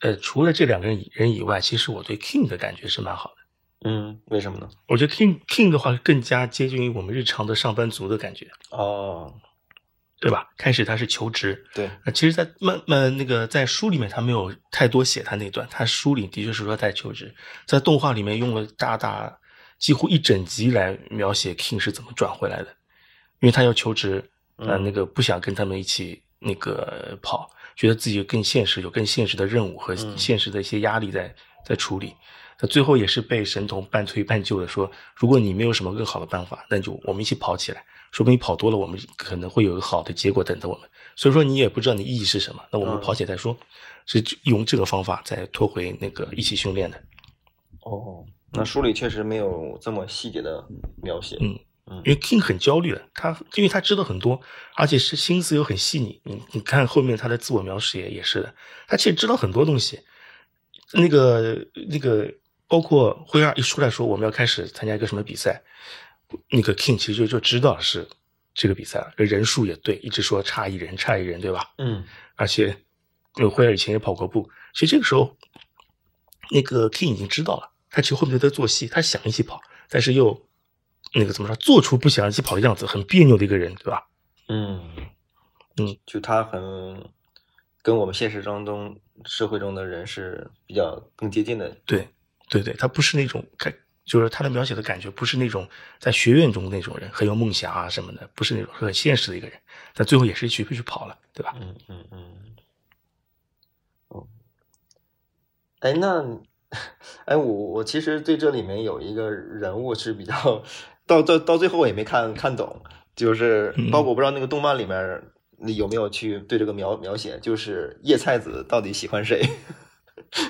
呃除了这两个人人以外，其实我对 King 的感觉是蛮好的。嗯，为什么呢？我觉得 King King 的话更加接近于我们日常的上班族的感觉，哦，对吧？开始他是求职，对，那其实，在慢慢那个在书里面，他没有太多写他那段。他书里的确是说他在求职，在动画里面用了大大几乎一整集来描写 King 是怎么转回来的，因为他要求职，呃，嗯那个不想跟他们一起那个跑，觉得自己更现实，有更现实的任务和嗯现实的一些压力在在处理。他最后也是被神童半推半就的说，如果你没有什么更好的办法，那就我们一起跑起来，说不定跑多了，我们可能会有一个好的结果等着我们。所以说你也不知道你意义是什么，那我们嗯跑起来再说，是用这个方法再拖回那个一起训练的。哦，那书里确实没有这么细节的描写。嗯嗯因为 King 很焦虑的，他因为他知道很多，而且是心思又很细腻。你你看后面他的自我描写也是的，他其实知道很多东西。那个那个，包括辉二一出来说我们要开始参加一个什么比赛，那个 King 其实就就知道是这个比赛了，人数也对，一直说差一人差一人，对吧？嗯而且，呃，辉尔以前也跑过步，其实这个时候，那个 King 已经知道了，他其实后面在做戏，他想一起跑，但是又那个怎么说，做出不想一起跑的样子，很别扭的一个人，对吧？嗯嗯，就他很跟我们现实当中社会中的人是比较更接近的。对，对对，他不是那种感，就是他的描写的感觉，不是那种在学院中那种人，很有梦想啊什么的，不是那种很现实的一个人，但最后也是去去跑了，对吧？嗯嗯嗯。哦，哎，那哎，我我其实对这里面有一个人物是比较到到到最后我也没看看懂，就是嗯包括我不知道那个动漫里面你有没有去对这个描描写，就是叶菜子到底喜欢谁，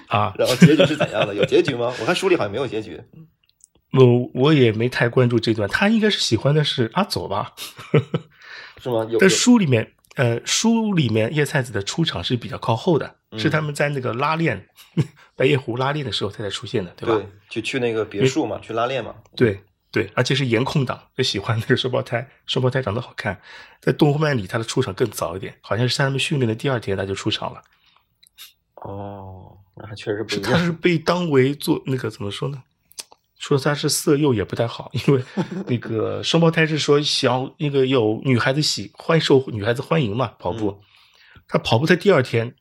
啊，[LAUGHS] 然后结局是怎样的？有结局吗？我看书里好像没有结局。我我也没太关注这段，他应该是喜欢的是阿佐吧？[LAUGHS] 是吗？有但书里面，呃，书里面叶菜子的出场是比较靠后的，嗯是他们在那个拉练白夜湖拉练的时候他才出现的，对吧？对，就去那个别墅嘛，去拉练嘛。对对而且是颜控党，就喜欢那个双胞胎，双胞胎长得好看。在动漫里，他的出场更早一点，好像是在他们训练的第二天他就出场了。哦，那还确实不是一样。他是被当为做那个怎么说呢？说他是色诱也不太好，因为 [LAUGHS] 那个双胞胎是说想那个有女孩子喜欢受女孩子欢迎嘛，跑步。他跑步的第二天，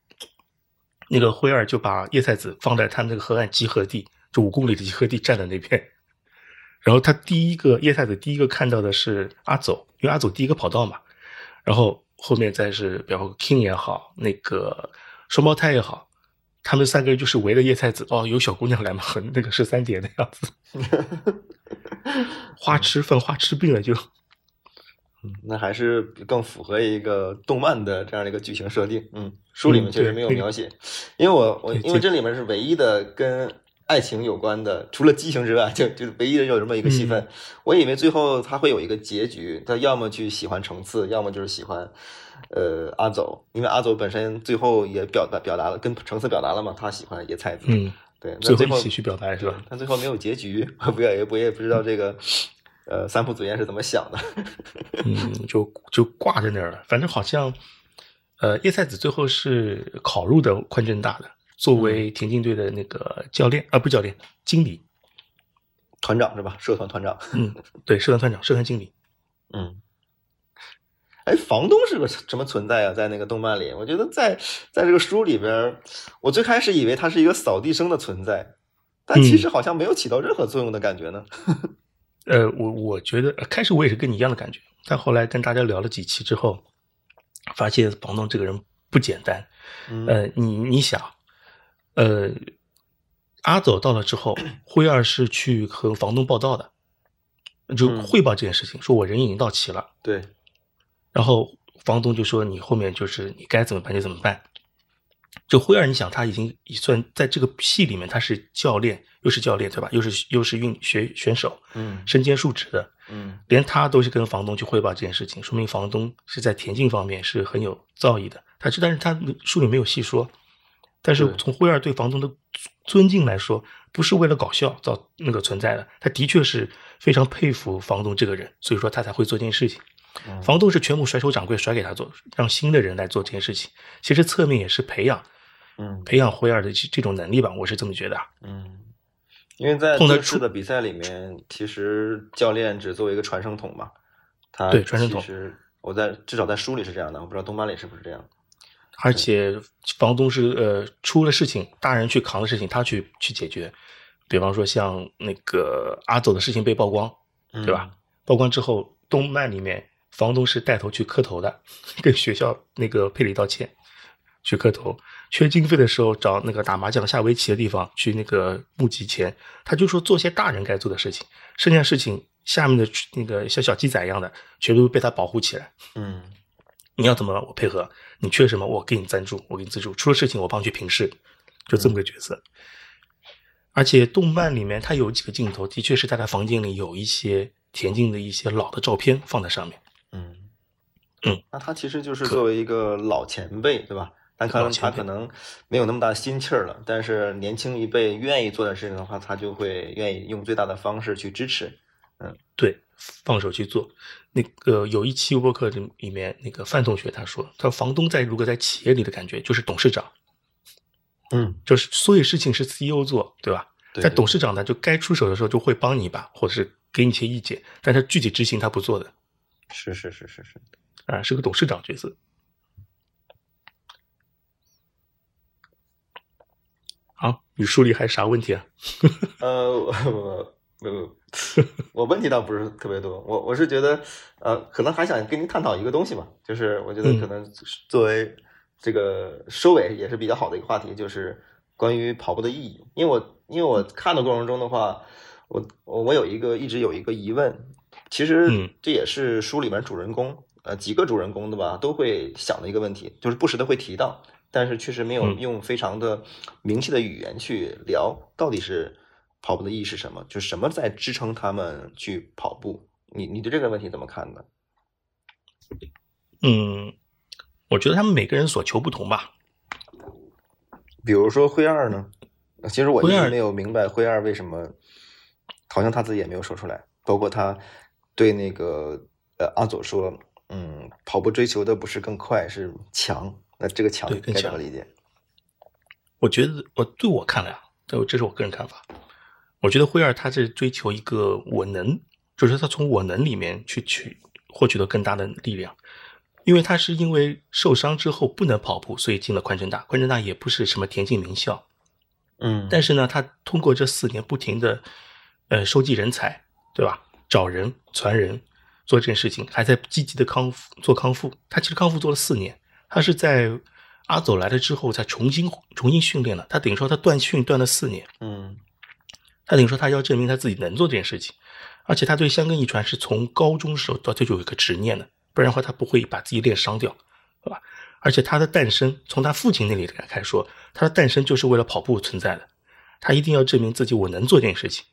那个辉儿就把叶菜子放在他那个河岸集合地，就五公里的集合地站在那边。然后他第一个叶菜子第一个看到的是阿走，因为阿走第一个跑道嘛。然后后面再是比方说 King 也好，那个双胞胎也好，他们三个人就是围着叶菜子，哦，有小姑娘来嘛，很那个十三点的样子，[LAUGHS] 花痴犯花痴病了就，嗯，那还是更符合一个动漫的这样的一个剧情设定。嗯，书里面确实没有描写，因为我我因为这里面是唯一的跟爱情有关的，除了激情之外，就就唯一的有这么一个戏份。我以为最后他会有一个结局，他要么去喜欢橙次，要么就是喜欢呃阿走，因为阿走本身最后也表达表达了跟橙次表达了嘛，他喜欢野菜子。嗯，对，那最后一起去表白是吧？，但最后没有结局，我 [LAUGHS] 不也我也不知道这个呃三浦紫彦是怎么想的。嗯，就就挂在那儿了。反正好像，呃，叶菜子最后是考入的宽正大的，作为田径队的那个教练啊，不是教练，经理。团长是吧？社团团长。嗯，对，社团团长、社团经理。嗯。哎，房东是个什么存在啊？在那个动漫里，我觉得在在这个书里边，我最开始以为他是一个扫地僧的存在，但其实好像没有起到任何作用的感觉呢。[LAUGHS] 呃，我我觉得开始我也是跟你一样的感觉，但后来跟大家聊了几期之后，发现房东这个人不简单。呃，你你想，呃，阿走到了之后，[CLEARS THROAT] 辉二是去和房东报道的，就汇报这件事情，说我人已经到齐了。对。然后房东就说：“你后面就是你该怎么办就怎么办。”就辉二，你想他已经也算在这个戏里面，他是教练，又是教练，对吧？又是又是运学选手，嗯，身兼数职的，嗯，连他都是跟房东去汇报这件事情，说明房东是在田径方面是很有造诣的。他这，但是他书里没有细说。但是从灰二对房东的尊敬来说，不是为了搞笑造那个存在的，他的确是非常佩服房东这个人，所以说他才会做这件事情。房东是全部甩手掌柜甩给他做，让新的人来做这件事情。其实侧面也是培养，嗯，培养灰二的这种能力吧，我是这么觉得。嗯，因为在这次的比赛里面，其实教练只作为一个传声筒嘛。他对传声筒。其实我在至少在书里是这样的，我不知道动漫里是不是这样。而且房东是呃出了事情，大人去扛的事情，他去去解决。比方说像那个阿走的事情被曝光，对吧？曝光之后，动漫里面。房东是带头去磕头的，跟学校那个赔礼道歉，去磕头。缺经费的时候，找那个打麻将、下围棋的地方去那个募集钱。他就说做些大人该做的事情，剩下事情下面的那个像小鸡仔一样的，全都被他保护起来。嗯，你要怎么我配合？你缺什么我给你赞助，我给你资助。出了事情我帮去平事，就这么个角色。而且动漫里面他有几个镜头，的确是他的房间里有一些田径的一些老的照片放在上面。嗯，嗯，那他其实就是作为一个老前辈，对吧？但可能他可能没有那么大的心气儿了。但是年轻一辈愿意做点事情的话，他就会愿意用最大的方式去支持。嗯，对，放手去做。那个有一期播客里里面，那个范同学他说，他说房东在如果在企业里的感觉就是董事长，嗯，就是所有事情是 CEO 做，对吧？在董事长呢，就该出手的时候就会帮你一把，或者是给你一些意见，但他具体执行他不做的。是是是是是，啊，是个董事长角色。好，你书里还有啥问题啊？[LAUGHS] 呃，我我 [LAUGHS] 我问题倒不是特别多，我我是觉得，呃，可能还想跟您探讨一个东西吧，就是我觉得可能作为这个收尾也是比较好的一个话题，就是关于跑步的意义。因为我因为我看的过程中的话，我我有一个一直有一个疑问。其实这也是书里面主人公，呃，几个主人公的吧，都会想的一个问题，就是不时的会提到，但是确实没有用非常的明确的语言去聊，到底是跑步的意义是什么，就是什么在支撑他们去跑步。你你对这个问题怎么看呢？嗯，我觉得他们每个人所求不同吧。比如说灰二呢，其实我一直没有明白灰二为什么，好像他自己也没有说出来，包括他。对那个呃阿佐说，嗯，跑步追求的不是更快，是强。那这个强该怎么理解？我觉得我对我看来啊，这这是我个人看法。我觉得辉儿他是追求一个我能，就是他从我能里面去取获取到更大的力量。因为他是因为受伤之后不能跑步，所以进了宽城大。宽城大也不是什么田径名校，嗯，但是呢，他通过这四年不停的呃收集人才，对吧？找人传人做这件事情，还在积极的康复做康复。他其实康复做了四年，他是在阿走来了之后才重新重新训练了。他等于说他断训断了四年，嗯，他等于说他要证明他自己能做这件事情，而且他对香根遗传是从高中时候到这就有一个执念的，不然的话他不会把自己练伤掉，对吧？而且他的诞生从他父亲那里开说，他的诞生就是为了跑步存在的，他一定要证明自己我能做这件事情，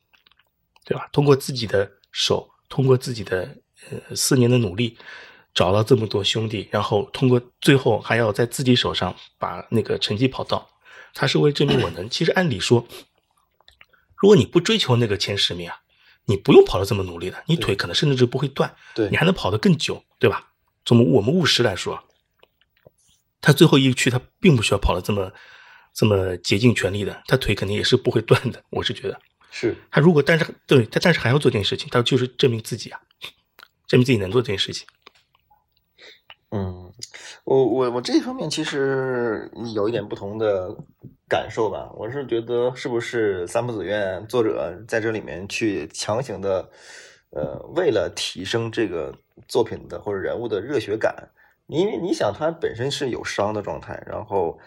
对吧？通过自己的。手通过自己的呃四年的努力，找到这么多兄弟，然后通过最后还要在自己手上把那个成绩跑到，他是为证明我能。其实按理说，如果你不追求那个前十名啊，你不用跑的这么努力的，你腿可能甚至就不会断，对你还能跑得更久，对吧？从我们务实来说，他最后一区他并不需要跑的这么这么竭尽全力的，他腿肯定也是不会断的，[LAUGHS] 我是觉得。是他如果但是对他但是还要做这件事情，他就是证明自己啊，证明自己能做这件事情。嗯，我我我这方面其实有一点不同的感受吧。我是觉得是不是三浦子苑作者在这里面去强行的，呃，为了提升这个作品的或者人物的热血感，因为你想他本身是有伤的状态，然后，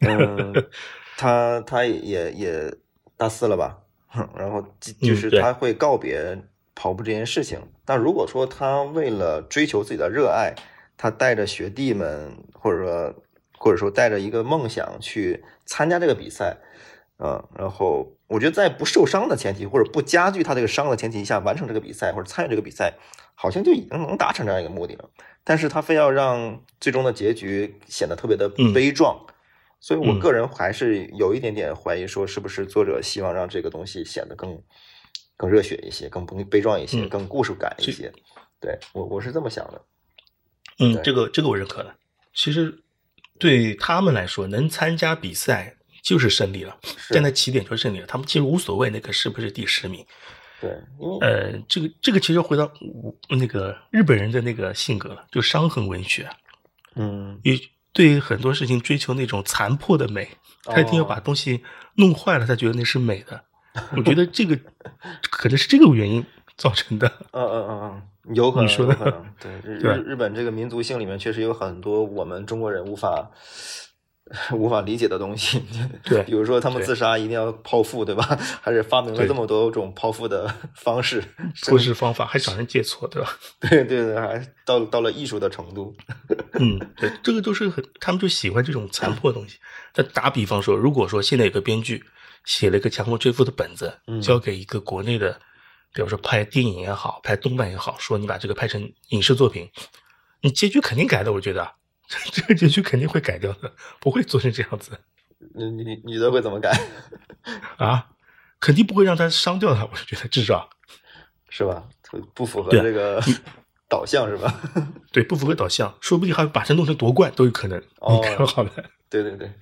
嗯，[LAUGHS] 他他也也大四了吧，然后就是他会告别跑步这件事情。但如果说他为了追求自己的热爱，他带着学弟们，或者说或者说带着一个梦想去参加这个比赛，嗯，然后我觉得在不受伤的前提，或者不加剧他这个伤的前提下完成这个比赛或者参与这个比赛，好像就已经能达成这样一个目的了。但是他非要让最终的结局显得特别的悲壮，所以我个人还是有一点点怀疑，说是不是作者希望让这个东西显得更更热血一些，更悲悲壮一些，更故事感一些。对我我是这么想的。嗯，这个这个我认可的。其实对他们来说，能参加比赛就是胜利了，站在起点就是胜利了。他们其实无所谓那个是不是第十名。对，呃，这个这个其实回到那个日本人的那个性格了，就伤痕文学。嗯，也对于很多事情追求那种残破的美，他一定要把东西弄坏了，他觉得那是美的。我觉得这个 [LAUGHS] 可能是这个原因造成的。嗯嗯嗯嗯。有可能，说的对 [LAUGHS] 日日日本这个民族性里面确实有很多我们中国人无法 [LAUGHS] 无法理解的东西。对，[LAUGHS] 比如说他们自杀一定要剖腹，对吧？还是发明了这么多种剖腹的方式、剖尸方法，还找人借错，对吧？对对对，还到到了艺术的程度。嗯，对，这个都是很，他们就喜欢这种残破的东西。再打比方说，如果说现在有个编剧写了一个强迫追夫的本子，交给一个国内的。比如说拍电影也好，拍动漫也好，说你把这个拍成影视作品，你结局肯定改的。我觉得 [LAUGHS] 这个结局肯定会改掉的，不会做成这样子。你你你的会怎么改？[LAUGHS] 啊，肯定不会让他伤掉的。我觉得至少是吧？不符合这个 [LAUGHS] 导向是吧？对，不符合导向，说不定还把它弄成夺冠都有可能。哦，好的，对对对。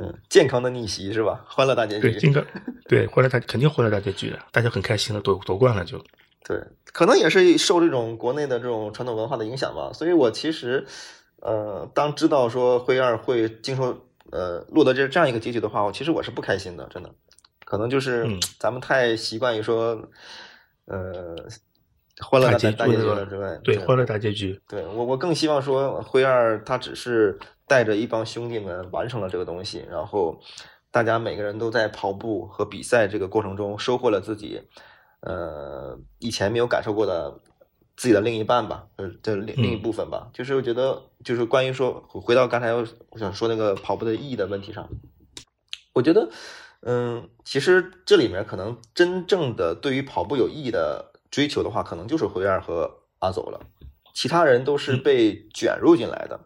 嗯，健康的逆袭是吧？欢乐大结局。对，应该，对，欢乐大肯定欢乐大结局的，大家很开心的夺夺冠了就。对，可能也是受这种国内的这种传统文化的影响吧。所以我其实，呃，当知道说灰二会经受呃落得这这样一个结局的话，我其实我是不开心的，真的。可能就是咱们太习惯于说，呃，欢乐大大结局了之外，对，欢乐大结局。对我，我更希望说灰二他只是。带着一帮兄弟们完成了这个东西，然后大家每个人都在跑步和比赛这个过程中收获了自己，呃，以前没有感受过的自己的另一半吧，呃，这另另一部分吧。就是我觉得，就是关于说回到刚才我想说那个跑步的意义的问题上，我觉得，嗯，其实这里面可能真正的对于跑步有意义的追求的话，可能就是辉二和阿走了，其他人都是被卷入进来的，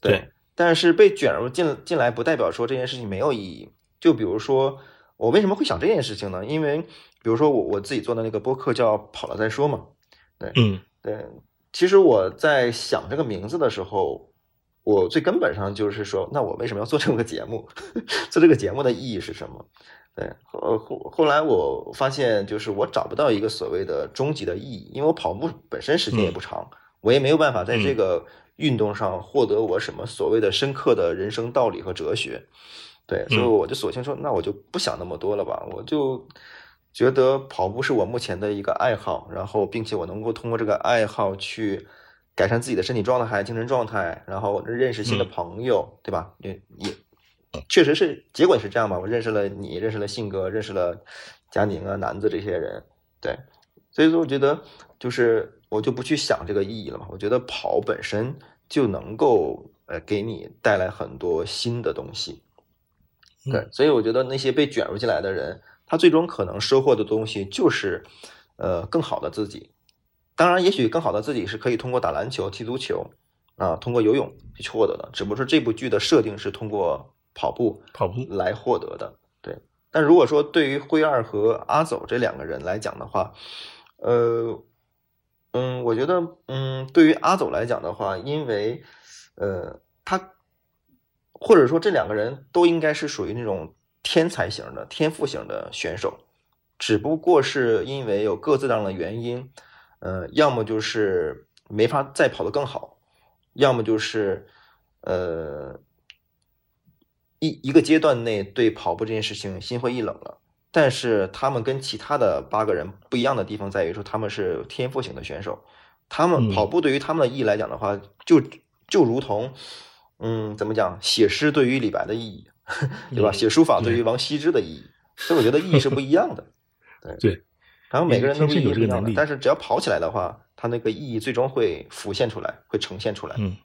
对。但是被卷入进进来，不代表说这件事情没有意义。就比如说，我为什么会想这件事情呢？因为，比如说我我自己做的那个播客叫“跑了再说”嘛。对，嗯，对。其实我在想这个名字的时候，我最根本上就是说，那我为什么要做这么个节目？[LAUGHS] 做这个节目的意义是什么？对，后后后来我发现，就是我找不到一个所谓的终极的意义，因为我跑步本身时间也不长，我也没有办法在这个。运动上获得我什么所谓的深刻的人生道理和哲学，对，所以我就索性说，那我就不想那么多了吧，我就觉得跑步是我目前的一个爱好，然后并且我能够通过这个爱好去改善自己的身体状态、精神状态，然后认识新的朋友，对吧？也也确实是结果是这样吧，我认识了你，认识了信哥，认识了佳宁啊、南子这些人，对，所以说我觉得就是。我就不去想这个意义了嘛。我觉得跑本身就能够呃给你带来很多新的东西，对，所以我觉得那些被卷入进来的人，他最终可能收获的东西就是呃更好的自己。当然，也许更好的自己是可以通过打篮球、踢足球啊，通过游泳去获得的。只不过说这部剧的设定是通过跑步跑步来获得的。对，但如果说对于灰二和阿走这两个人来讲的话，呃。嗯，我觉得，嗯，对于阿走来讲的话，因为，呃，他或者说这两个人都应该是属于那种天才型的天赋型的选手，只不过是因为有各自这样的原因，呃，要么就是没法再跑得更好，要么就是呃一一个阶段内对跑步这件事情心灰意冷了。但是他们跟其他的八个人不一样的地方在于说，他们是天赋型的选手，他们跑步对于他们的意义来讲的话，就就如同，嗯，怎么讲，写诗对于李白的意义，[LAUGHS] 对吧？写书法对于王羲之的意义，所以我觉得意义是不一样的。[LAUGHS] 对对，然后每个人都是有这个能力，但是只要跑起来的话，它那个意义最终会浮现出来，会呈现出来。嗯，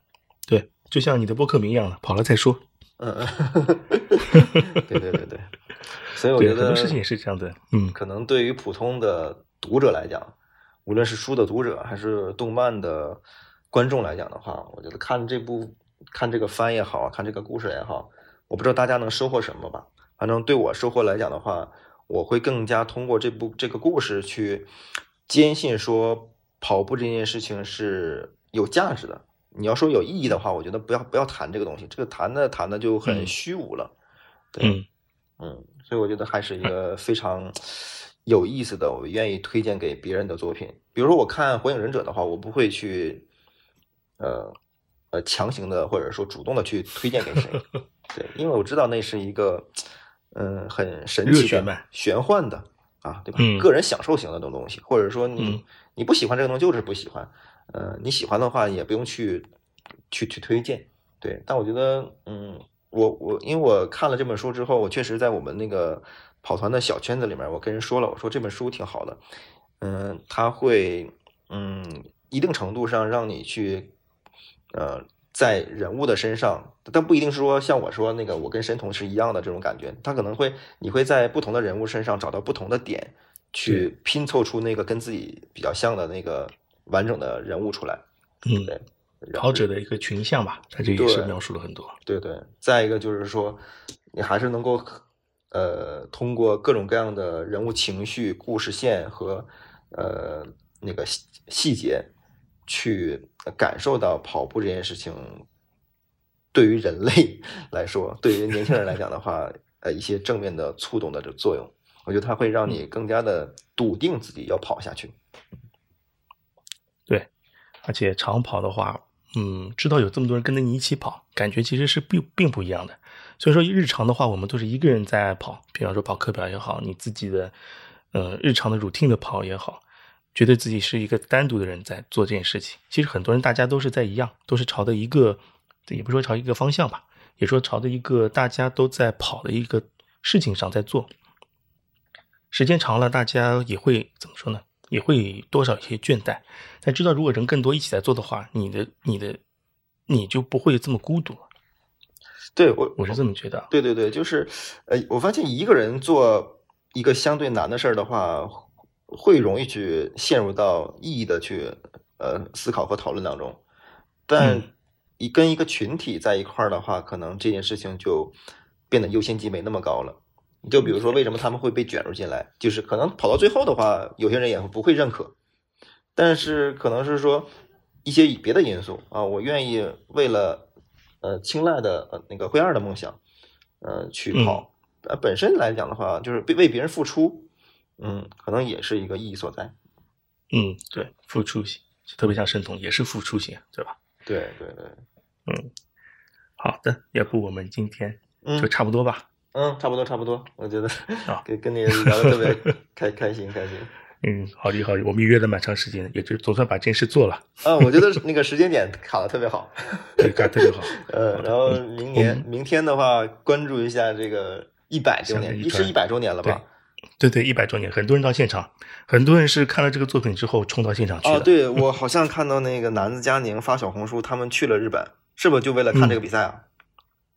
对，就像你的播客名一样的，跑了再说。嗯 [LAUGHS] 嗯，对对对对。所以我觉得很多事情也是这样的，嗯，可能对于普通的读者来讲，无论是书的读者还是动漫的观众来讲的话，我觉得看这部看这个番也好，看这个故事也好，我不知道大家能收获什么吧。反正对我收获来讲的话，我会更加通过这部这个故事去坚信说跑步这件事情是有价值的。你要说有意义的话，我觉得不要不要谈这个东西，这个谈的谈的就很虚无了。对，嗯。所以我觉得还是一个非常有意思的，我愿意推荐给别人的作品。比如说，我看《火影忍者》的话，我不会去，呃呃，强行的或者说主动的去推荐给谁，[LAUGHS] 对，因为我知道那是一个，嗯，很神奇的、玄幻的啊，对吧？个人享受型的那种东西，或者说你你不喜欢这个东西就是不喜欢，呃，你喜欢的话也不用去去去推荐，对。但我觉得，嗯。我我因为我看了这本书之后，我确实在我们那个跑团的小圈子里面，我跟人说了，我说这本书挺好的，嗯，他会嗯一定程度上让你去呃在人物的身上，但不一定是说像我说那个我跟神童是一样的这种感觉，他可能会你会在不同的人物身上找到不同的点，去拼凑出那个跟自己比较像的那个完整的人物出来，嗯，对。跑者的一个群像吧，他这也是描述了很多。对对，再一个就是说，你还是能够，呃，通过各种各样的人物情绪、故事线和呃那个细细节，去感受到跑步这件事情对于人类来说，对于年轻人来讲的话，呃，一些正面的触动的这作用，我觉得它会让你更加的笃定自己要跑下去。对，而且长跑的话。嗯，知道有这么多人跟着你一起跑，感觉其实是并并不一样的。所以说日常的话，我们都是一个人在跑，比方说跑课表也好，你自己的呃日常的 routine 的跑也好，觉得自己是一个单独的人在做这件事情。其实很多人大家都是在一样，都是朝着一个，也不说朝一个方向吧，也说朝着一个大家都在跑的一个事情上在做。时间长了，大家也会怎么说呢？也会多少一些倦怠，但知道如果人更多一起来做的话，你的你的你就不会这么孤独。对我我是这么觉得。对对对，就是呃，我发现一个人做一个相对难的事儿的话，会容易去陷入到意义的去呃思考和讨论当中。但一跟一个群体在一块儿的话，可能这件事情就变得优先级没那么高了。就比如说，为什么他们会被卷入进来？就是可能跑到最后的话，有些人也不会认可。但是可能是说一些别的因素啊，我愿意为了呃青睐的呃那个灰二的梦想，呃去跑。呃，本身来讲的话，就是为为别人付出，嗯，可能也是一个意义所在。嗯，对，付出型，特别像申童也是付出型，对吧？对对对，嗯，好的，要不我们今天就差不多吧。嗯，差不多差不多，我觉得啊，[LAUGHS] 跟跟你聊的特别 [LAUGHS] 开开心开心。嗯，好的好的，我们约了蛮长时间，也就总算把这件事做了。啊，我觉得那个时间点卡的特别好，对，卡特别好。[LAUGHS] 呃，然后明年明天的话，关注一下这个一百周年，是一百周年了吧？对对，一百周年，很多人到现场，很多人是看了这个作品之后冲到现场去的。哦，对 [LAUGHS] 我好像看到那个南子佳宁发小红书，他们去了日本，是不是就为了看这个比赛啊？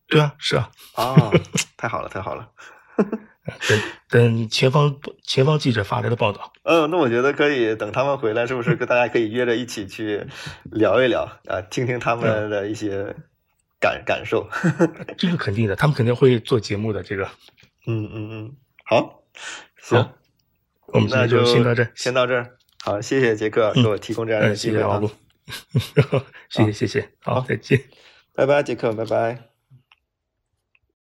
对啊，是啊，啊，太好了，太好了，[LAUGHS] 等等前方前方记者发来的报道。嗯，那我觉得可以等他们回来，是不是跟 [LAUGHS] 大家可以约着一起去聊一聊啊，听听他们的一些感感受。这个肯定的，他们肯定会做节目的。这个，嗯嗯嗯，好，行，我们那就先到这，先到这儿。好，谢谢杰克给我提供这样的机会啊，[LAUGHS] 谢谢谢谢，好，再见。拜拜，杰克，拜拜。